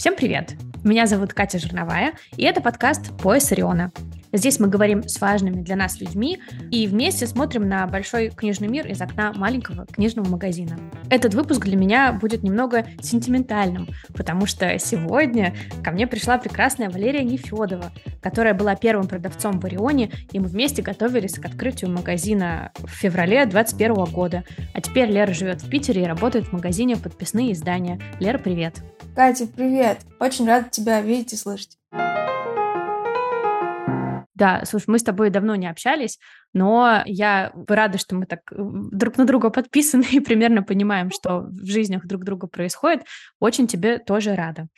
Всем привет! Меня зовут Катя Жирновая, и это подкаст «Пояс Ориона». Здесь мы говорим с важными для нас людьми и вместе смотрим на большой книжный мир из окна маленького книжного магазина. Этот выпуск для меня будет немного сентиментальным, потому что сегодня ко мне пришла прекрасная Валерия Нефедова, которая была первым продавцом в Орионе, и мы вместе готовились к открытию магазина в феврале 2021 года. А теперь Лера живет в Питере и работает в магазине «Подписные издания». Лера, привет! Катя, привет! Очень рада тебя видеть и слышать. Да, слушай, мы с тобой давно не общались, но я рада, что мы так э, друг на друга подписаны и примерно понимаем, что в жизнях друг друга происходит. Очень тебе тоже рада.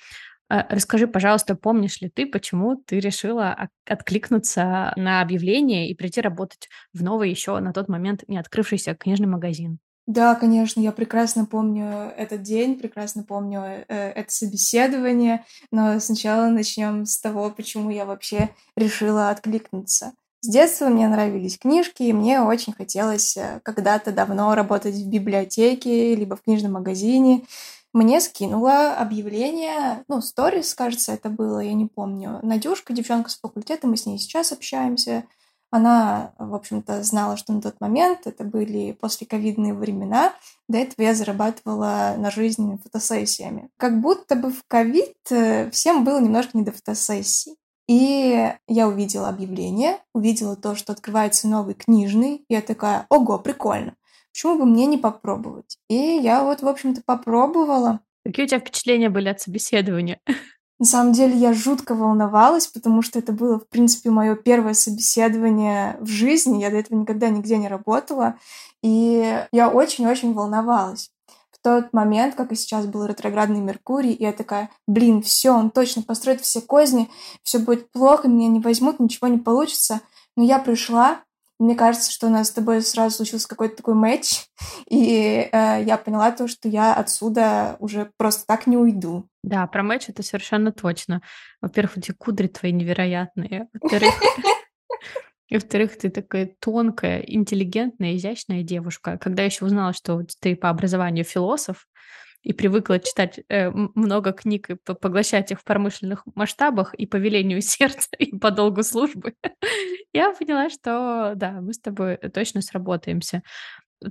А, расскажи, пожалуйста, помнишь ли ты, почему ты решила откликнуться на объявление и прийти работать в новый еще на тот момент не открывшийся книжный магазин? Да, конечно, я прекрасно помню этот день, прекрасно помню э, это собеседование, но сначала начнем с того, почему я вообще решила откликнуться. С детства мне нравились книжки, и мне очень хотелось э, когда-то давно работать в библиотеке, либо в книжном магазине. Мне скинула объявление, ну, сторис, кажется, это было, я не помню. Надюшка, девчонка с факультета, мы с ней сейчас общаемся. Она, в общем-то, знала, что на тот момент это были послековидные времена. До этого я зарабатывала на жизнь фотосессиями. Как будто бы в ковид э, всем было немножко не до фотосессий. И я увидела объявление, увидела то, что открывается новый книжный. И я такая, ого, прикольно. Почему бы мне не попробовать? И я вот, в общем-то, попробовала. Какие у тебя впечатления были от собеседования? На самом деле я жутко волновалась, потому что это было, в принципе, мое первое собеседование в жизни. Я до этого никогда нигде не работала. И я очень-очень волновалась. В тот момент, как и сейчас был ретроградный Меркурий, и я такая, блин, все, он точно построит все козни, все будет плохо, меня не возьмут, ничего не получится. Но я пришла, мне кажется, что у нас с тобой сразу случился какой-то такой матч, и э, я поняла то, что я отсюда уже просто так не уйду. Да, про матч это совершенно точно. Во-первых, эти кудри твои невероятные. Во-вторых, и во-вторых, ты такая тонкая, интеллигентная, изящная девушка. Когда я еще узнала, что ты по образованию философ, и привыкла читать э, много книг и поглощать их в промышленных масштабах и по велению сердца, и по долгу службы, я поняла, что да, мы с тобой точно сработаемся.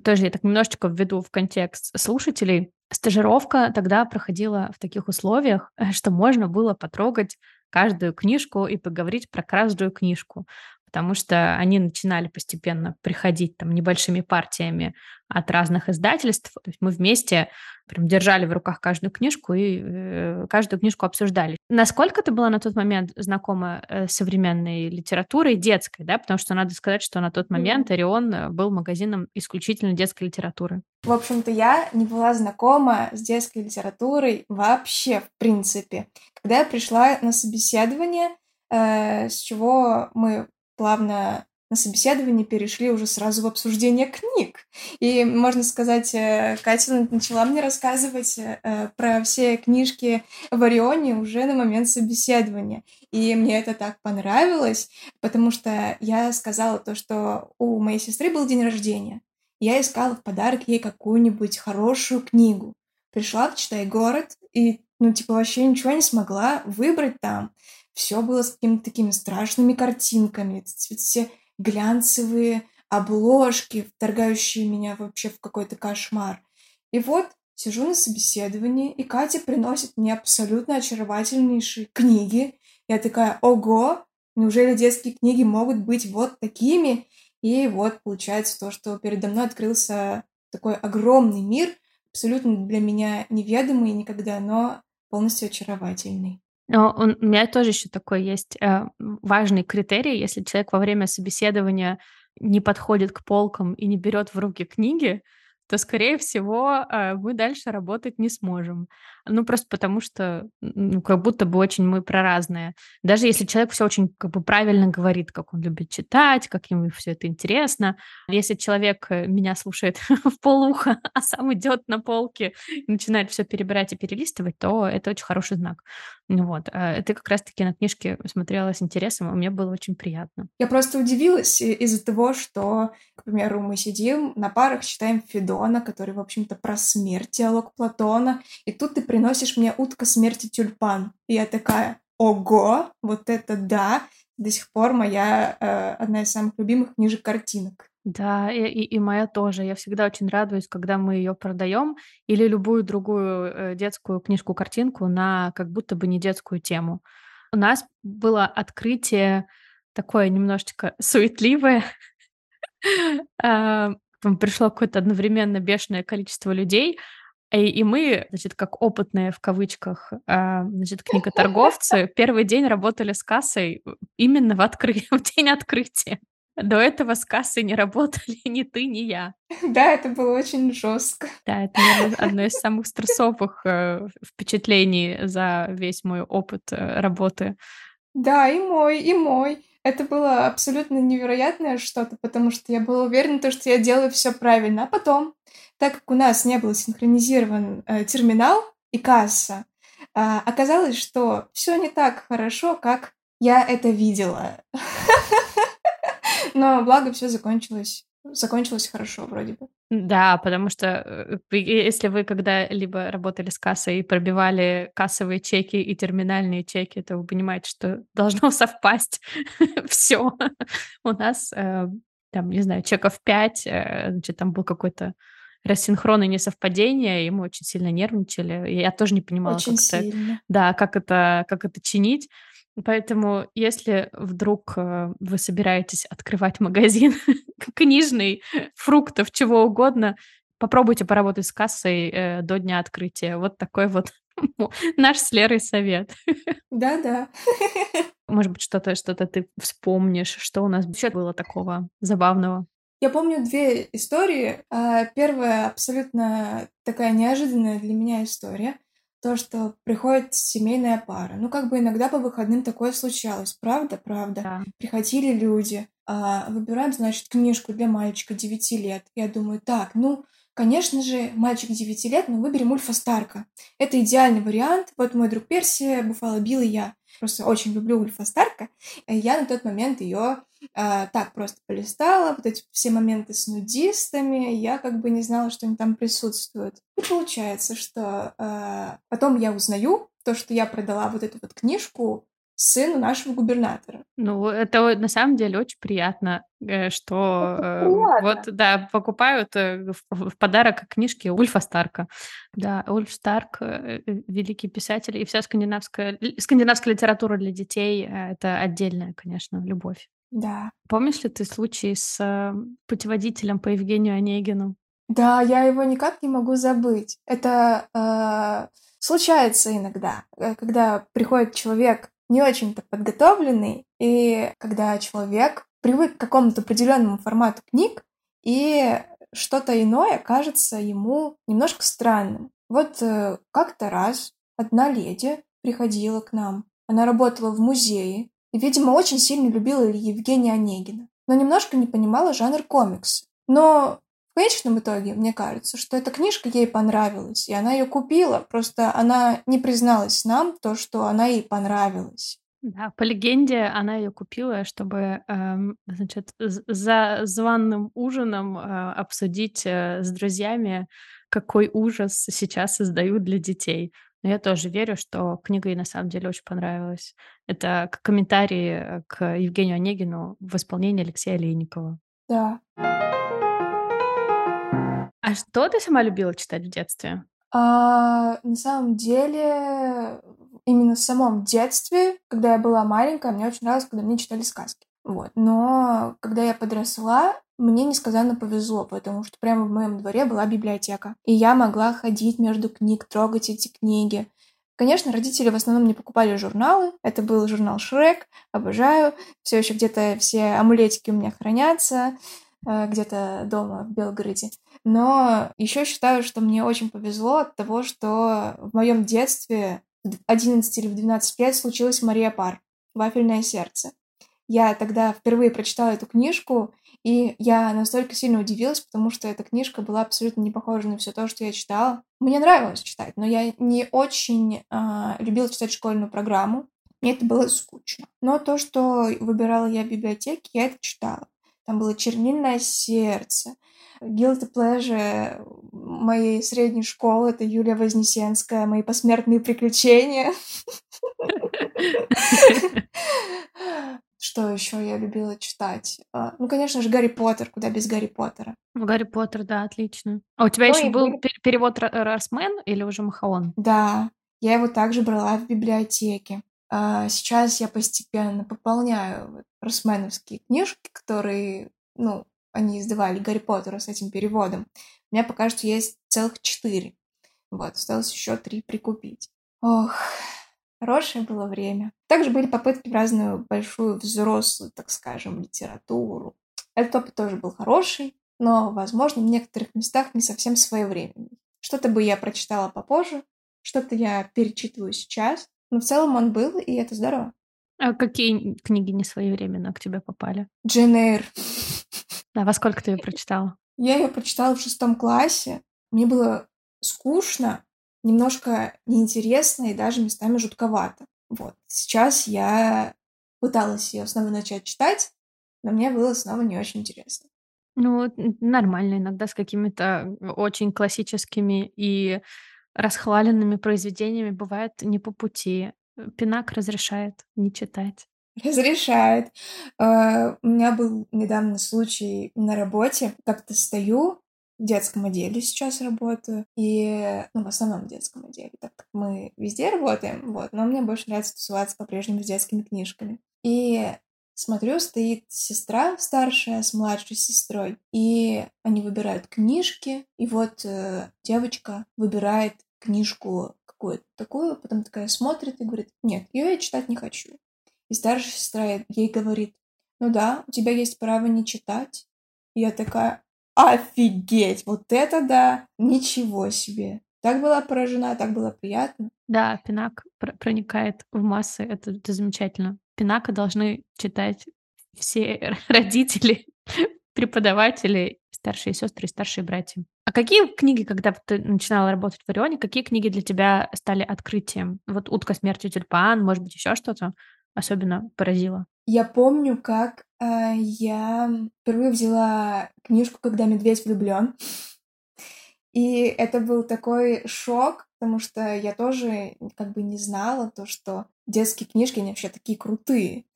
Тоже я так немножечко введу в контекст слушателей. Стажировка тогда проходила в таких условиях, что можно было потрогать каждую книжку и поговорить про каждую книжку потому что они начинали постепенно приходить там небольшими партиями от разных издательств. То есть мы вместе прям держали в руках каждую книжку и э, каждую книжку обсуждали. Насколько ты была на тот момент знакома э, с современной литературой детской, да? Потому что надо сказать, что на тот момент. Орион был магазином исключительно детской литературы. В общем-то, я не была знакома с детской литературой вообще, в принципе. Когда я пришла на собеседование, э, с чего мы плавно на собеседовании перешли уже сразу в обсуждение книг. И, можно сказать, э, Катя начала мне рассказывать э, про все книжки в Орионе уже на момент собеседования. И мне это так понравилось, потому что я сказала то, что у моей сестры был день рождения. Я искала в подарок ей какую-нибудь хорошую книгу. Пришла в «Читай город» и, ну, типа, вообще ничего не смогла выбрать там все было с какими-то такими страшными картинками, все глянцевые обложки, вторгающие меня вообще в какой-то кошмар. И вот сижу на собеседовании, и Катя приносит мне абсолютно очаровательнейшие книги. Я такая, ого, неужели детские книги могут быть вот такими? И вот получается то, что передо мной открылся такой огромный мир, абсолютно для меня неведомый никогда, но полностью очаровательный. Но у меня тоже еще такой есть э, важный критерий, если человек во время собеседования не подходит к полкам и не берет в руки книги, то, скорее всего, э, мы дальше работать не сможем. Ну, просто потому что, ну, как будто бы очень мы про разные. Даже если человек все очень как бы правильно говорит, как он любит читать, как ему все это интересно. Если человек э, меня слушает в полуха, а сам идет на полке начинает все перебирать и перелистывать, то это очень хороший знак. Вот. А ты как раз-таки на книжке смотрела с интересом, и мне было очень приятно. Я просто удивилась из-за того, что, к примеру, мы сидим на парах, читаем Федо, Платона, который, в общем-то, про смерть, диалог Платона. И тут ты приносишь мне «Утка смерти тюльпан». И я такая, ого, вот это да! До сих пор моя э, одна из самых любимых книжек картинок. Да, и, и, и моя тоже. Я всегда очень радуюсь, когда мы ее продаем или любую другую э, детскую книжку-картинку на как будто бы не детскую тему. У нас было открытие такое немножечко суетливое. А, пришло какое-то одновременно бешеное количество людей, и, и мы, значит, как опытные в кавычках, а, значит, книготорговцы, первый день работали с кассой именно в, откры... в день открытия. До этого с кассой не работали ни ты, ни я. Да, это было очень жестко. Да, это наверное, одно из самых стрессовых э, впечатлений за весь мой опыт э, работы. Да, и мой, и мой. Это было абсолютно невероятное что-то, потому что я была уверена, что я делаю все правильно. А потом, так как у нас не был синхронизирован э, терминал и касса, э, оказалось, что все не так хорошо, как я это видела. Но благо все закончилось закончилось хорошо вроде бы. Да, потому что э, если вы когда-либо работали с кассой и пробивали кассовые чеки и терминальные чеки, то вы понимаете, что должно совпасть все. У нас, э, там, не знаю, чеков 5, э, значит, там был какой-то рассинхрон и несовпадение, и мы очень сильно нервничали. Я тоже не понимала, очень как сильно. это, да, как это, как это чинить. Поэтому, если вдруг э, вы собираетесь открывать магазин книжный, фруктов, чего угодно, попробуйте поработать с кассой э, до дня открытия. Вот такой вот наш с Лерой совет. Да-да. Может быть, что-то что ты вспомнишь, что у нас еще было такого забавного? Я помню две истории. А, первая абсолютно такая неожиданная для меня история то, что приходит семейная пара. Ну, как бы иногда по выходным такое случалось. Правда, правда. Да. Приходили люди, а, выбирают, значит, книжку для мальчика 9 лет. Я думаю, так, ну, конечно же, мальчик 9 лет, но выберем Ульфа Старка. Это идеальный вариант. Вот мой друг Перси, Буфало Билл и я. Просто очень люблю Ульфа Старка. Я на тот момент ее а, так просто полистала, вот эти все моменты с нудистами, я как бы не знала, что они там присутствуют. И получается, что а, потом я узнаю то, что я продала вот эту вот книжку сыну нашего губернатора. Ну, это на самом деле очень приятно, э, что э, вот, да, покупают э, в подарок книжки Ульфа Старка. Да, Ульф Старк — великий писатель, и вся скандинавская, скандинавская литература для детей — это отдельная, конечно, любовь. Да. Помнишь ли ты случай с э, путеводителем по Евгению Онегину? Да, я его никак не могу забыть. Это э, случается иногда, э, когда приходит человек не очень-то подготовленный, и когда человек привык к какому-то определенному формату книг, и что-то иное кажется ему немножко странным. Вот э, как-то раз одна леди приходила к нам. Она работала в музее, и, видимо, очень сильно любила Евгения Онегина, но немножко не понимала жанр комикс. Но в конечном итоге, мне кажется, что эта книжка ей понравилась, и она ее купила, просто она не призналась нам то, что она ей понравилась. Да, по легенде она ее купила, чтобы, эм, значит, за званым ужином э, обсудить э, с друзьями, какой ужас сейчас создают для детей. Но я тоже верю, что книга ей на самом деле очень понравилась. Это комментарий э, к Евгению Онегину в исполнении Алексея Лейникова. Да. А что ты сама любила читать в детстве? А, на самом деле, именно в самом детстве, когда я была маленькая, мне очень нравилось, когда мне читали сказки. Вот. Но когда я подросла, мне несказанно повезло, потому что прямо в моем дворе была библиотека. И я могла ходить между книг, трогать эти книги. Конечно, родители в основном не покупали журналы. Это был журнал Шрек, обожаю. Все еще где-то все амулетики у меня хранятся, э, где-то дома в Белгороде. Но еще считаю, что мне очень повезло от того, что в моем детстве в 11 или в 12 лет случилась Мария Пар «Вафельное сердце». Я тогда впервые прочитала эту книжку, и я настолько сильно удивилась, потому что эта книжка была абсолютно не похожа на все то, что я читала. Мне нравилось читать, но я не очень э, любила читать школьную программу. Мне это было скучно. Но то, что выбирала я в библиотеке, я это читала. Там было «Чернильное сердце», Guilty pleasure моей средней школы — это Юлия Вознесенская, «Мои посмертные приключения». Что еще я любила читать? А, ну, конечно же, Гарри Поттер, куда без Гарри Поттера. Гарри Поттер, да, отлично. А у тебя Ну еще был перевод Росмен или уже Махаон? Да, я его также брала в библиотеке. А, Сейчас я постепенно пополняю росменовские книжки, которые, ну, они издавали Гарри Поттера с этим переводом. У меня пока что есть целых четыре. Вот, осталось еще три прикупить. Ох, хорошее было время. Также были попытки в разную большую взрослую, так скажем, литературу. Этот опыт тоже был хороший, но, возможно, в некоторых местах не совсем своевременный. Что-то бы я прочитала попозже, что-то я перечитываю сейчас, но в целом он был, и это здорово. А какие книги не своевременно к тебе попали? Джейн Эйр. Да, во сколько ты ее прочитала? Я ее прочитала в шестом классе. Мне было скучно, немножко неинтересно и даже местами жутковато. Вот. Сейчас я пыталась ее снова начать читать, но мне было снова не очень интересно. Ну, нормально иногда с какими-то очень классическими и расхваленными произведениями бывает не по пути. Пинак разрешает не читать. Разрешает. Э, У меня был недавно случай на работе. Как-то стою, в детском отделе сейчас работаю, и, ну, в основном в детском отделе, так как мы везде работаем, вот, но мне больше нравится тусоваться по-прежнему с детскими книжками. И смотрю, стоит сестра старшая с младшей сестрой, и они выбирают книжки, и вот э, девочка выбирает книжку какую-то такую, потом такая смотрит и говорит, нет, ее я читать не хочу. И старшая сестра ей говорит, ну да, у тебя есть право не читать. И я такая, офигеть, вот это да, ничего себе. Так была поражена, так было приятно. Да, Пинак пр- проникает в массы, это, это замечательно. Пинака должны читать все родители, преподаватели, старшие сестры и старшие братья. А какие книги, когда ты начинала работать в Орионе, какие книги для тебя стали открытием? Вот «Утка смерти тюльпан», может быть, еще что-то особенно поразило? Я помню, как э, я впервые взяла книжку «Когда медведь влюблен». И это был такой шок, потому что я тоже как бы не знала то, что детские книжки, они вообще такие крутые.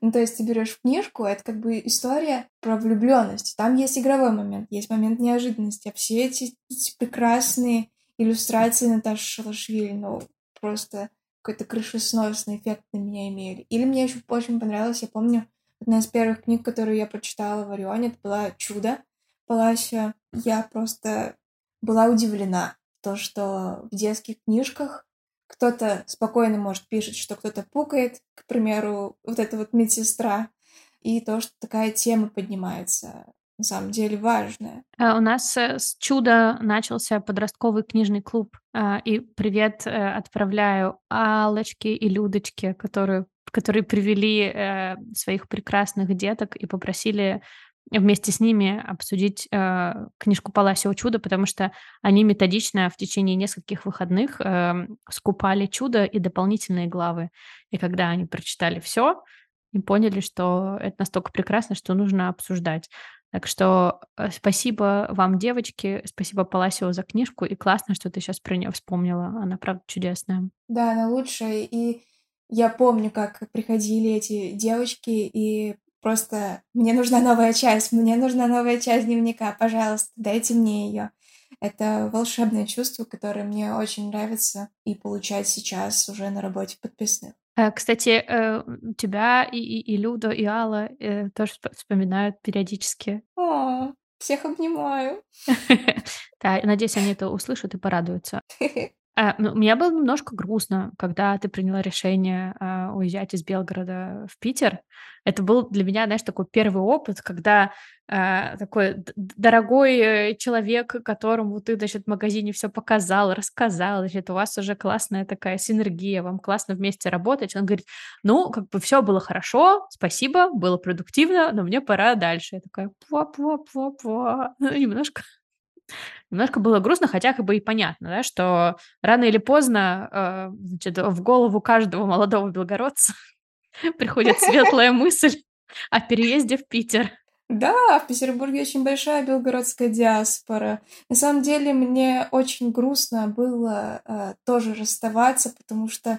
Ну, то есть ты берешь книжку, это как бы история про влюбленность. Там есть игровой момент, есть момент неожиданности. А все эти, эти прекрасные иллюстрации Наташи Шалашвили, ну, просто какой-то крышесносный эффект на меня имели. Или мне еще очень понравилось, я помню, одна из первых книг, которую я прочитала в Орионе, это была «Чудо» Паласио. Я просто была удивлена, то, что в детских книжках кто-то спокойно, может, пишет, что кто-то пукает, к примеру, вот эта вот медсестра, и то, что такая тема поднимается, на самом деле важная. А У нас э, с чуда начался подростковый книжный клуб. А, И привет э, отправляю Аллочке и Людочке, которые, которые привели э, своих прекрасных деток и попросили вместе с ними обсудить э, книжку Паласио «Чудо», потому что они методично в течение нескольких выходных э, скупали «Чудо» и дополнительные главы. И когда они прочитали все, и поняли, что это настолько прекрасно, что нужно обсуждать. Так что э, спасибо вам, девочки, спасибо Паласио за книжку, и классно, что ты сейчас про нее вспомнила. Она правда чудесная. Да, она лучшая, и я помню, как приходили эти девочки, и просто мне нужна новая часть, мне нужна новая часть дневника, пожалуйста, дайте мне ее. Это волшебное чувство, которое мне очень нравится и получать сейчас уже на работе подписных. Э, Кстати, э, тебя и, и, Люда, и Алла э, тоже вспо- вспоминают периодически. О, всех обнимаю. Да, надеюсь, они это услышат и порадуются. А, ну, Мне было немножко грустно, когда ты приняла решение а, уезжать из Белгорода в Питер. Это был для меня, знаешь, такой первый опыт, когда а, такой дорогой э, человек, которому ты, значит, в магазине все показал, рассказал, значит, у вас уже классная такая синергия, вам классно вместе работать. Он говорит, ну, как бы все было хорошо, спасибо, было продуктивно, но мне пора дальше. Я такая, пуа-пуа-пуа-пуа. Ну, Немножко Немножко было грустно, хотя как бы и понятно, да, что рано или поздно э, значит, в голову каждого молодого белгородца приходит светлая мысль о переезде в Питер. Да, в Петербурге очень большая белгородская диаспора. На самом деле мне очень грустно было э, тоже расставаться, потому что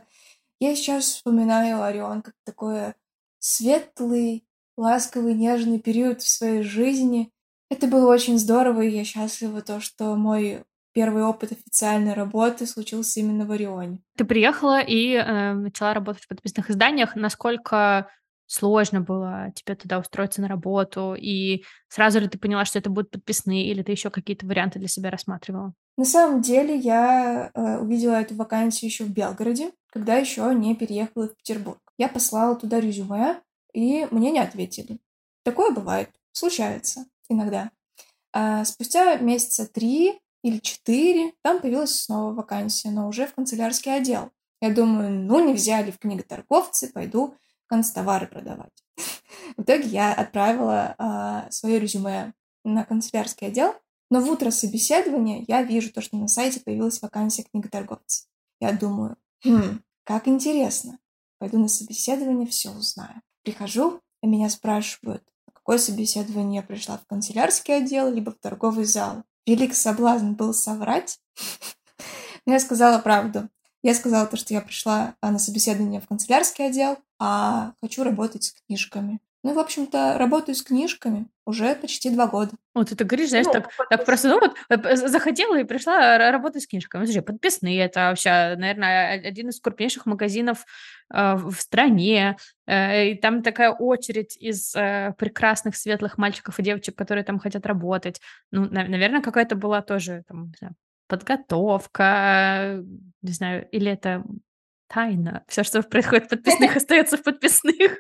я сейчас вспоминаю Орион как такой светлый, ласковый, нежный период в своей жизни. Это было очень здорово, и я счастлива то, что мой первый опыт официальной работы случился именно в Орионе. Ты приехала и э, начала работать в подписных изданиях. Насколько сложно было тебе туда устроиться на работу? И сразу ли ты поняла, что это будут подписные, или ты еще какие-то варианты для себя рассматривала? На самом деле я э, увидела эту вакансию еще в Белгороде, когда еще не переехала в Петербург. Я послала туда резюме, и мне не ответили. Такое бывает, случается иногда. А спустя месяца три или четыре там появилась снова вакансия, но уже в канцелярский отдел. Я думаю, ну не взяли в книготорговцы, пойду канцтовары продавать. В итоге я отправила а, свое резюме на канцелярский отдел, но в утро собеседования я вижу то, что на сайте появилась вакансия книготорговца. Я думаю, хм, как интересно. Пойду на собеседование, все узнаю. Прихожу, и меня спрашивают, на какое собеседование я пришла в канцелярский отдел, либо в торговый зал. Велик соблазн был соврать, но я сказала правду. Я сказала то, что я пришла а, на собеседование в канцелярский отдел, а хочу работать с книжками. Ну, в общем-то, работаю с книжками уже почти два года. Вот ты говоришь, знаешь, ну, так, так просто, ну вот, э, захотела и пришла работать с книжками. Слушай, подписные, это вообще, наверное, один из крупнейших магазинов э, в стране. Э, и там такая очередь из э, прекрасных светлых мальчиков и девочек, которые там хотят работать. Ну, на, наверное, какая-то была тоже, там, не знаю, подготовка, не знаю, или это тайна. Все, что происходит в подписных, остается в подписных.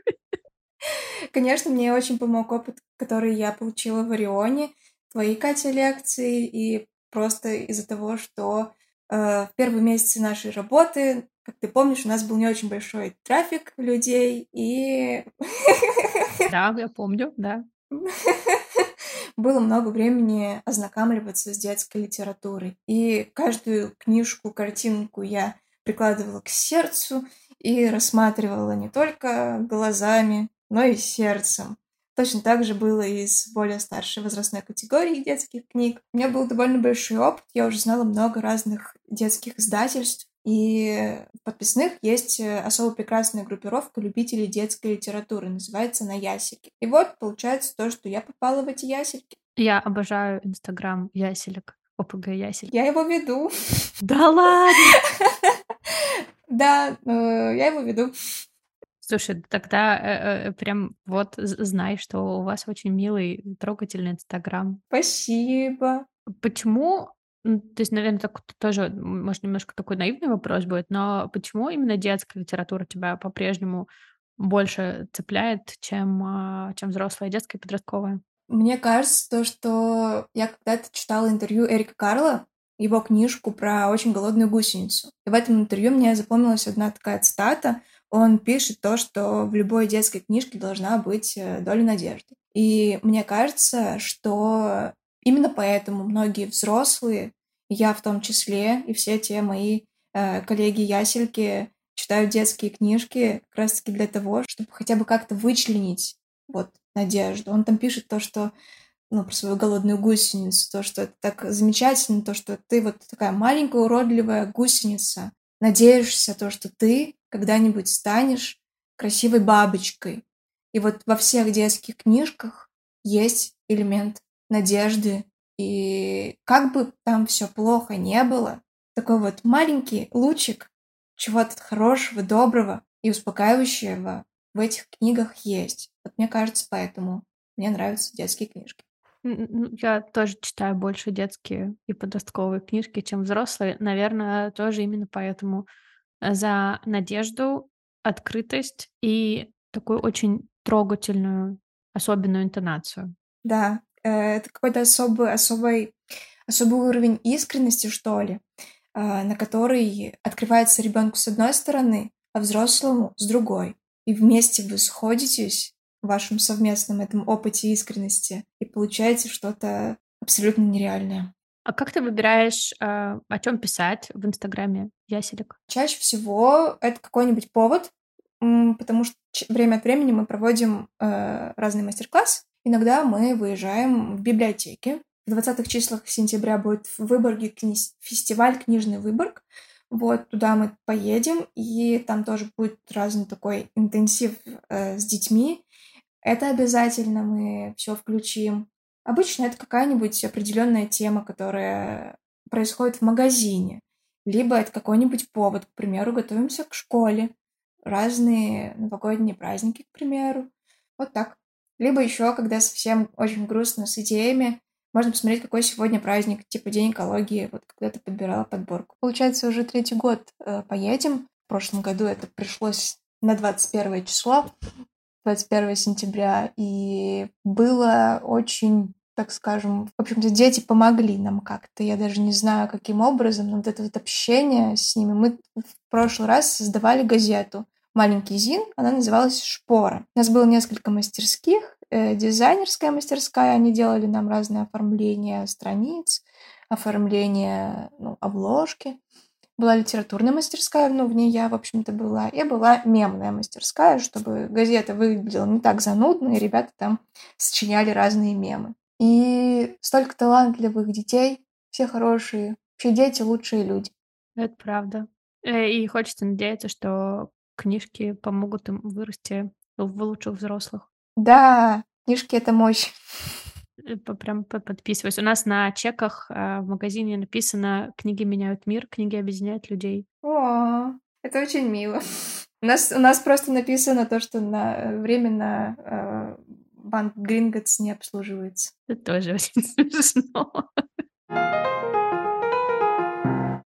Конечно, мне очень помог опыт, который я получила в Орионе, твои, Катя, лекции, и просто из-за того, что э, в первые месяцы нашей работы, как ты помнишь, у нас был не очень большой трафик людей, и... Да, я помню, да. Было много времени ознакомливаться с детской литературой. И каждую книжку, картинку я прикладывала к сердцу и рассматривала не только глазами, но и сердцем. Точно так же было и с более старшей возрастной категорией детских книг. У меня был довольно большой опыт, я уже знала много разных детских издательств, и в подписных есть э, особо прекрасная группировка любителей детской литературы, называется «На ясельке». И вот получается то, что я попала в эти ясельки. Я обожаю Инстаграм яселек, ОПГ ясель. Я его веду. Да ладно! Да, э, я его веду. Слушай, тогда э, э, прям вот знай, что у вас очень милый, трогательный Инстаграм. Спасибо. Почему, то есть, наверное, так тоже, может, немножко такой наивный вопрос будет, но почему именно детская литература тебя по-прежнему больше цепляет, чем, а, чем взрослая, детская и подростковая? Мне кажется, то, что я когда-то читала интервью Эрика Карла, его книжку про очень голодную гусеницу. И в этом интервью мне запомнилась одна такая цитата — он пишет то, что в любой детской книжке должна быть э, доля надежды. И мне кажется, что именно поэтому многие взрослые, я в том числе, и все те мои э, коллеги-ясельки читают детские книжки как раз-таки для того, чтобы хотя бы как-то вычленить вот надежду. Он там пишет то, что ну, про свою голодную гусеницу, то, что это так замечательно, то, что ты вот такая маленькая уродливая гусеница, надеешься то, что ты когда-нибудь станешь красивой бабочкой. И вот во всех детских книжках есть элемент надежды. И как бы там все плохо не было, такой вот маленький лучик чего-то хорошего, доброго и успокаивающего в этих книгах есть. Вот мне кажется, поэтому мне нравятся детские книжки. Я тоже читаю больше детские и подростковые книжки, чем взрослые. Наверное, тоже именно поэтому за надежду, открытость и такую очень трогательную, особенную интонацию. Да, э, это какой-то особый, особый, особый уровень искренности, что ли, а, на который открывается ребенку с одной стороны, а взрослому с другой. И вместе вы сходитесь вашем совместном этом опыте искренности и получаете что-то абсолютно нереальное. А как ты выбираешь, э, о чем писать в Инстаграме Яселек? Чаще всего это какой-нибудь повод, потому что время от времени мы проводим э, разные мастер-классы, иногда мы выезжаем в библиотеки. В 20-х числах сентября будет в Выборге кни... фестиваль «Книжный Выборг». Вот, туда мы поедем, и там тоже будет разный такой интенсив э, с детьми. Это обязательно мы все включим. Обычно это какая-нибудь определенная тема, которая происходит в магазине. Либо это какой-нибудь повод, к примеру, готовимся к школе. Разные новогодние праздники, к примеру. Вот так. Либо еще, когда совсем очень грустно с идеями, можно посмотреть, какой сегодня праздник, типа День экологии, вот когда ты подбирала подборку. Получается, уже третий год э, поедем. В прошлом году это пришлось на 21 число, 21 сентября, и было очень так скажем, в общем-то, дети помогли нам как-то. Я даже не знаю, каким образом, но вот это вот общение с ними. Мы в прошлый раз создавали газету «Маленький Зин», она называлась «Шпора». У нас было несколько мастерских, э, дизайнерская мастерская, они делали нам разные оформления страниц, оформление ну, обложки. Была литературная мастерская, ну, в ней я, в общем-то, была. И была мемная мастерская, чтобы газета выглядела не так занудно, и ребята там сочиняли разные мемы. И столько талантливых детей, все хорошие. Вообще дети лучшие люди. Это правда. Э, и хочется надеяться, что книжки помогут им вырасти в лучших взрослых. Да, книжки — это мощь. Э, прям подписываюсь. У нас на чеках э, в магазине написано «Книги меняют мир, книги объединяют людей». О, это очень мило. У нас, у нас просто написано то, что на, временно э, банк Гринготс не обслуживается. Это тоже очень смешно.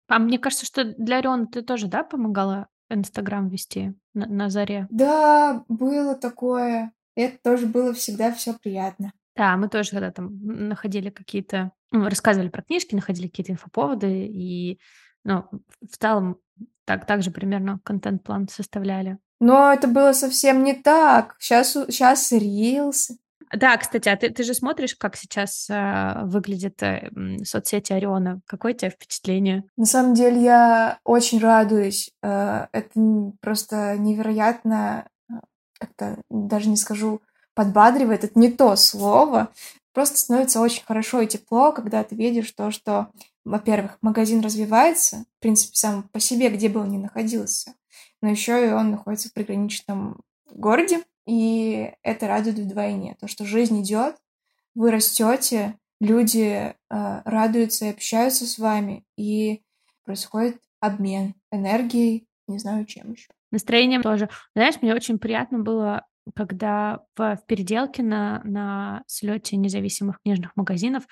А мне кажется, что для Рен ты тоже, да, помогала Инстаграм вести на, на заре? Да, было такое. Это тоже было всегда все приятно. Да, мы тоже когда там находили какие-то, ну, рассказывали про книжки, находили какие-то инфоповоды, и ну, в целом так, так же примерно контент-план составляли. Но это было совсем не так. Сейчас, сейчас Reels. Да, кстати, а ты, ты же смотришь, как сейчас э, выглядит э, соцсети Ориона. Какое у тебя впечатление? На самом деле я очень радуюсь. Э, это просто невероятно, э, как-то даже не скажу, подбадривает. Это не то слово. Просто становится очень хорошо и тепло, когда ты видишь то, что, во-первых, магазин развивается, в принципе, сам по себе, где бы он ни находился но еще и он находится в приграничном городе, и это радует вдвойне. То, что жизнь идет, вы растете, люди э, радуются и общаются с вами, и происходит обмен энергией, не знаю чем еще. Настроением тоже. Знаешь, мне очень приятно было, когда в, в переделке на, на слете независимых книжных магазинов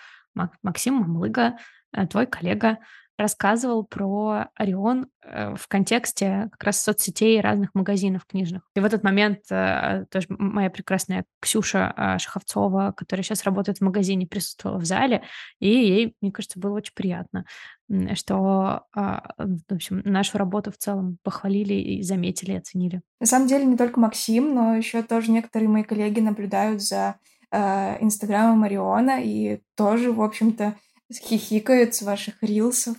Максим Мамлыга, э, твой коллега, рассказывал про Орион э, в контексте как раз соцсетей разных магазинов книжных. И в этот момент э, тоже моя прекрасная Ксюша э, Шаховцова, которая сейчас работает в магазине, присутствовала в зале, и ей, мне кажется, было очень приятно, что, а, в общем, нашу работу в целом похвалили и заметили, и оценили. На самом деле не только Максим, но еще тоже некоторые мои коллеги наблюдают за Инстаграмом Ориона и тоже, в общем-то, хихикают с ваших рилсов.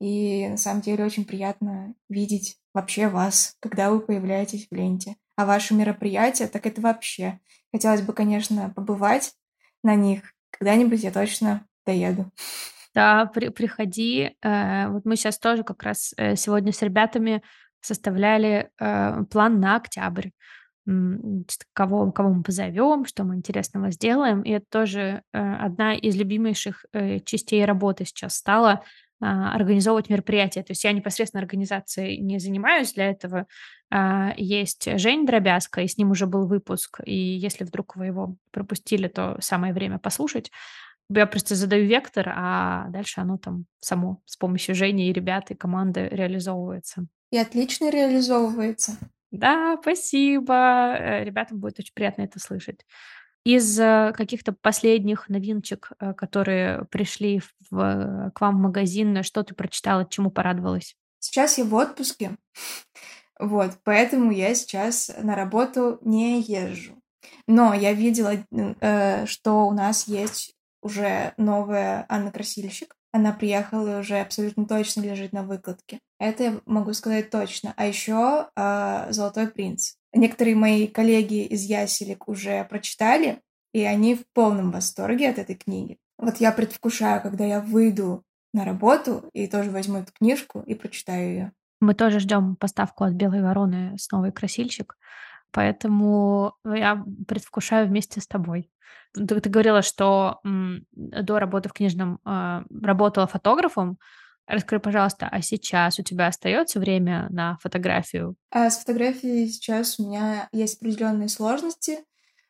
И на самом деле очень приятно видеть вообще вас, когда вы появляетесь в ленте. А ваши мероприятия, так это вообще. Хотелось бы, конечно, побывать на них. Когда-нибудь я точно доеду. Да, при, приходи. Э, вот мы сейчас тоже как раз э, сегодня с ребятами составляли э, план на октябрь кого, кого мы позовем, что мы интересного сделаем. И это тоже э, одна из любимейших э, частей работы сейчас стала а, организовывать мероприятия. То есть я непосредственно организацией не занимаюсь для этого. А, есть Жень Дробязко, и с ним уже был выпуск. И если вдруг вы его пропустили, то самое время послушать. Я просто задаю вектор, а дальше оно там само с помощью Жени и ребят и команды реализовывается. И отлично реализовывается. Да, спасибо. Э, ребятам будет очень приятно это слышать. Из э, каких-то последних новиночек, э, которые пришли в, к вам в магазин, что ты прочитала, чему порадовалась? Сейчас я в отпуске, вот, поэтому я сейчас на работу не езжу. Но я видела, что у нас есть уже новая Анна Красильщик. Она приехала и уже абсолютно точно лежит на выкладке. Это я могу сказать точно. А еще э, «Золотой принц». Некоторые мои коллеги из Яселек уже прочитали, и они в полном восторге от этой книги. Вот я предвкушаю, когда я выйду на работу и тоже возьму эту книжку и прочитаю ее. Мы тоже ждем поставку от Белой вороны с новой красильщик, поэтому я предвкушаю вместе с тобой. Ты, ты говорила, что м, до работы в книжном э, работала фотографом. Расскажи, пожалуйста, а сейчас у тебя остается время на фотографию? А с фотографией сейчас у меня есть определенные сложности.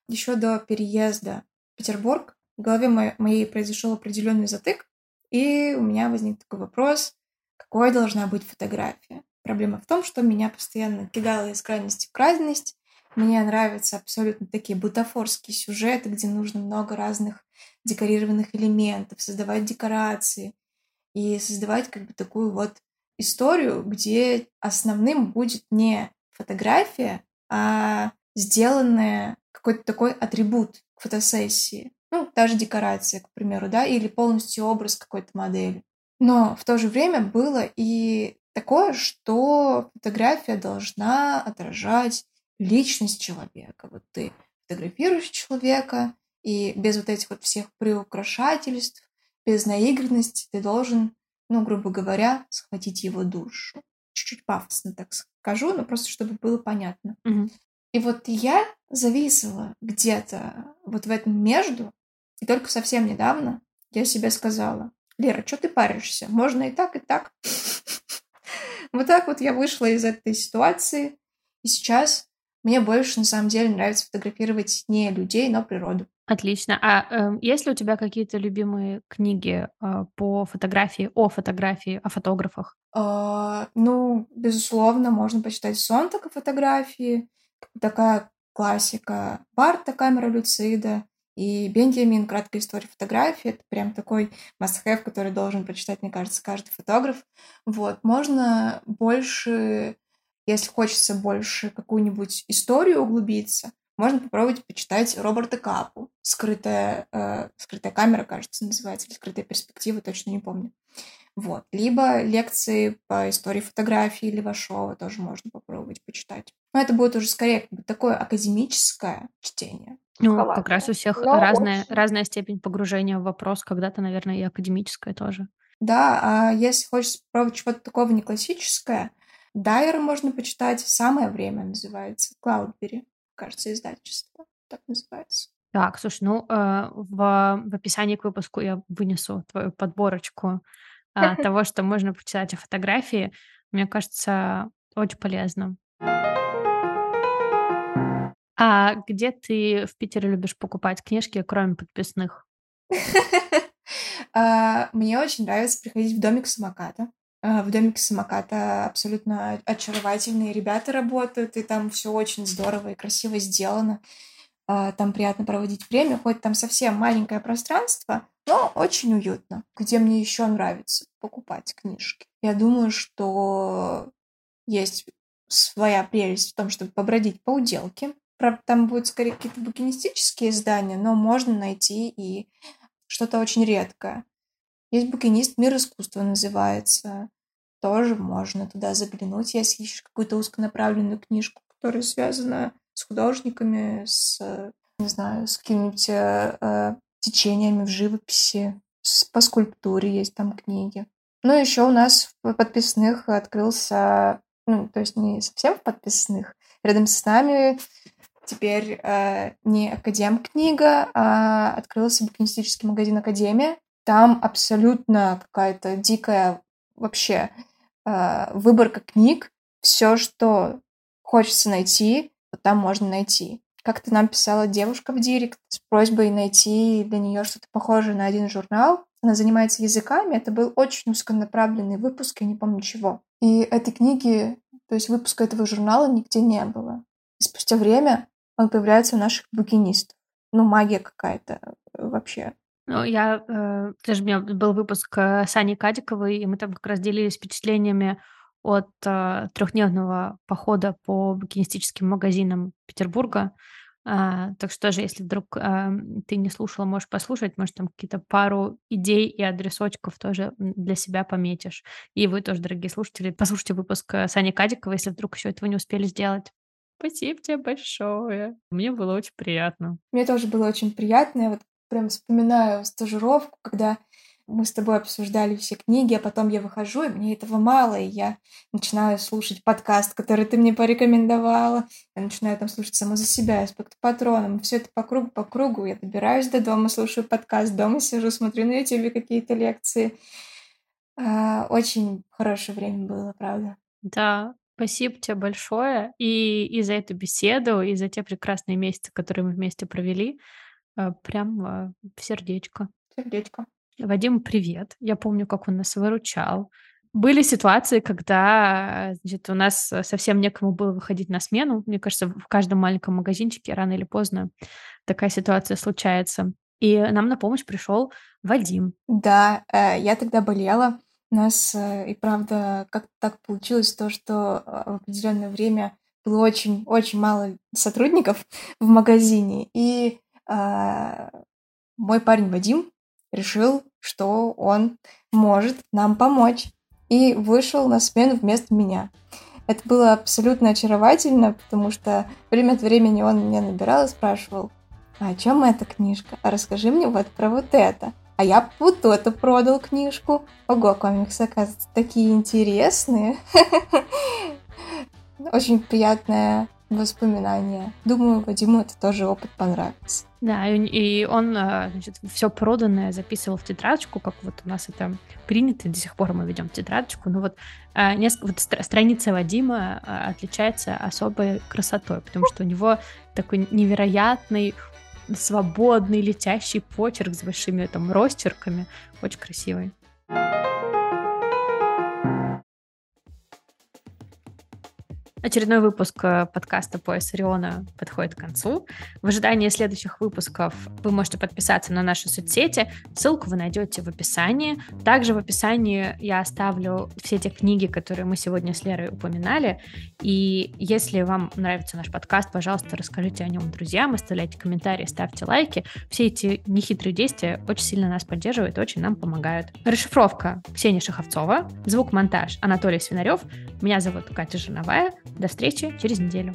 Еще до переезда в Петербург в голове моей произошел определенный затык, и у меня возник такой вопрос, какой должна быть фотография. Проблема в том, что меня постоянно кидало из крайности в крайность. Мне нравятся абсолютно такие бутафорские сюжеты, где нужно много разных декорированных элементов, создавать декорации и создавать как бы такую вот историю, где основным будет не фотография, а сделанная какой-то такой атрибут к фотосессии. Ну, та же декорация, к примеру, да, или полностью образ какой-то модели. Но в то же время было и такое, что фотография должна отражать личность человека. Вот ты фотографируешь человека, и без вот этих вот всех приукрашательств, без наигранности ты должен, ну, грубо говоря, схватить его душу. Чуть-чуть пафосно так скажу, но просто чтобы было понятно. Мгм. И вот я зависела где-то вот в этом между, и только совсем недавно я себе сказала, Лера, что ты паришься? Можно и так, и так. Вот так вот я вышла из этой ситуации, и сейчас мне больше на самом деле нравится фотографировать не людей, но природу. Отлично. А эм, есть ли у тебя какие-то любимые книги э, по фотографии, о фотографии, о фотографах? А, ну, безусловно, можно почитать Сонтака фотографии, такая классика Барта «Камера Люцида», и Бенджамин «Краткая история фотографии» — это прям такой must-have, который должен прочитать, мне кажется, каждый фотограф. Вот. Можно больше, если хочется больше какую-нибудь историю углубиться, можно попробовать почитать Роберта Капу «Скрытая, э, скрытая камера», кажется, называется, или «Скрытая перспектива», точно не помню. Вот. Либо лекции по истории фотографии Левашова тоже можно попробовать почитать. Но это будет уже скорее как бы такое академическое чтение. Ну, Шоколадное. как раз у всех Но разная, очень- разная степень погружения в вопрос, когда-то, наверное, и академическая тоже. Да, а если хочешь попробовать чего-то такого не классическое, Дайера можно почитать. «Самое время» называется. Клаудбери, кажется, издательство. Так называется. Так, слушай, ну, э, в, в описании к выпуску я вынесу твою подборочку а, того, что можно почитать о фотографии. Мне кажется, очень полезно. А где ты в Питере любишь покупать книжки, кроме подписных? А, Мне очень нравится приходить в домик самоката. А, В домике самоката абсолютно очаровательные ребята работают, и там все очень здорово и красиво сделано. А, Там приятно проводить время, хоть там совсем маленькое пространство, но очень уютно. Где мне еще нравится покупать книжки? Я думаю, что есть своя прелесть в том, чтобы побродить по уделке. Правда, там будут скорее какие-то букинистические издания, но можно найти и что-то очень редкое. Есть букинист «Мир искусства» называется. Тоже можно туда заглянуть, если ищешь какую-то узконаправленную книжку, которая связана с художниками, с, э, не знаю, с какими-нибудь э, э, течениями в живописи. С- по скульптуре есть там книги. Ну, еще у нас в подписных открылся, ну, то есть не совсем в подписных, рядом с нами теперь э, не Академ книга, а открылся букинистический магазин Академия. Там абсолютно какая-то дикая вообще э, выборка книг. Все, что хочется найти, вот там можно найти. Как-то нам писала девушка в директ с просьбой найти для нее что-то похожее на один журнал. Она занимается языками. Это был очень узконаправленный выпуск, я не помню чего. И этой книги, то есть выпуска этого журнала нигде не было. И спустя время он появляется у наших букинистов. Ну, магия какая-то э, вообще. Ну, я, э, даже у меня был выпуск э, с Аней Кадиковой, и мы там как раз делились впечатлениями от э, трехдневного похода по букинистическим магазинам Петербурга. А, так что даже если вдруг а, ты не слушала, можешь послушать, может, там какие-то пару идей и адресочков тоже для себя пометишь. И вы тоже, дорогие слушатели, послушайте выпуск э, с Аней Кадиковой, если вдруг еще этого не успели сделать. Спасибо тебе большое. Мне было очень приятно. Мне тоже было очень приятно. Я вот прям вспоминаю стажировку, когда мы с тобой обсуждали все книги, а потом я выхожу, и мне этого мало, и я начинаю слушать подкаст, который ты мне порекомендовала. Я начинаю там слушать само за себя, аспект патроном. Все это по кругу, по кругу. Я добираюсь до дома, слушаю подкаст, дома сижу, смотрю на YouTube какие-то лекции. А, очень хорошее время было, правда. Да, спасибо тебе большое и, и за эту беседу, и за те прекрасные месяцы, которые мы вместе провели. А, прям в сердечко. Сердечко. Вадим, привет. Я помню, как он нас выручал. Были ситуации, когда значит, у нас совсем некому было выходить на смену. Мне кажется, в каждом маленьком магазинчике рано или поздно такая ситуация случается. И нам на помощь пришел Вадим. Да, э, я тогда болела. У нас э, и правда как-то так получилось то, что э, в определенное время было очень-очень мало сотрудников в магазине. И э, мой парень Вадим решил, что он может нам помочь. И вышел на смену вместо меня. Это было абсолютно очаровательно, потому что время от времени он меня набирал и спрашивал, а о чем эта книжка? А расскажи мне вот про вот это. А я вот это продал книжку. Ого, комиксы, оказывается, такие интересные. Очень приятная воспоминания. Думаю, Вадиму это тоже опыт понравится. Да, и он а, значит, все проданное записывал в тетрадочку, как вот у нас это принято, до сих пор мы ведем тетрадочку. Но вот, а, несколько, вот страница Вадима а, отличается особой красотой, потому что у него такой невероятный свободный летящий почерк с большими там росчерками, очень красивый. Очередной выпуск э, подкаста «Пояс Ориона» подходит к концу. В ожидании следующих выпусков вы можете подписаться на наши соцсети. Ссылку вы найдете в описании. Также в описании я оставлю все те книги, которые мы сегодня с Лерой упоминали. И если вам нравится наш подкаст, пожалуйста, расскажите о нем друзьям, оставляйте комментарии, ставьте лайки. Все эти нехитрые действия очень сильно нас поддерживают, очень нам помогают. Расшифровка Ксения Шаховцова, звук-монтаж Анатолий Свинарев. Меня зовут Катя Жиновая. До встречи через неделю.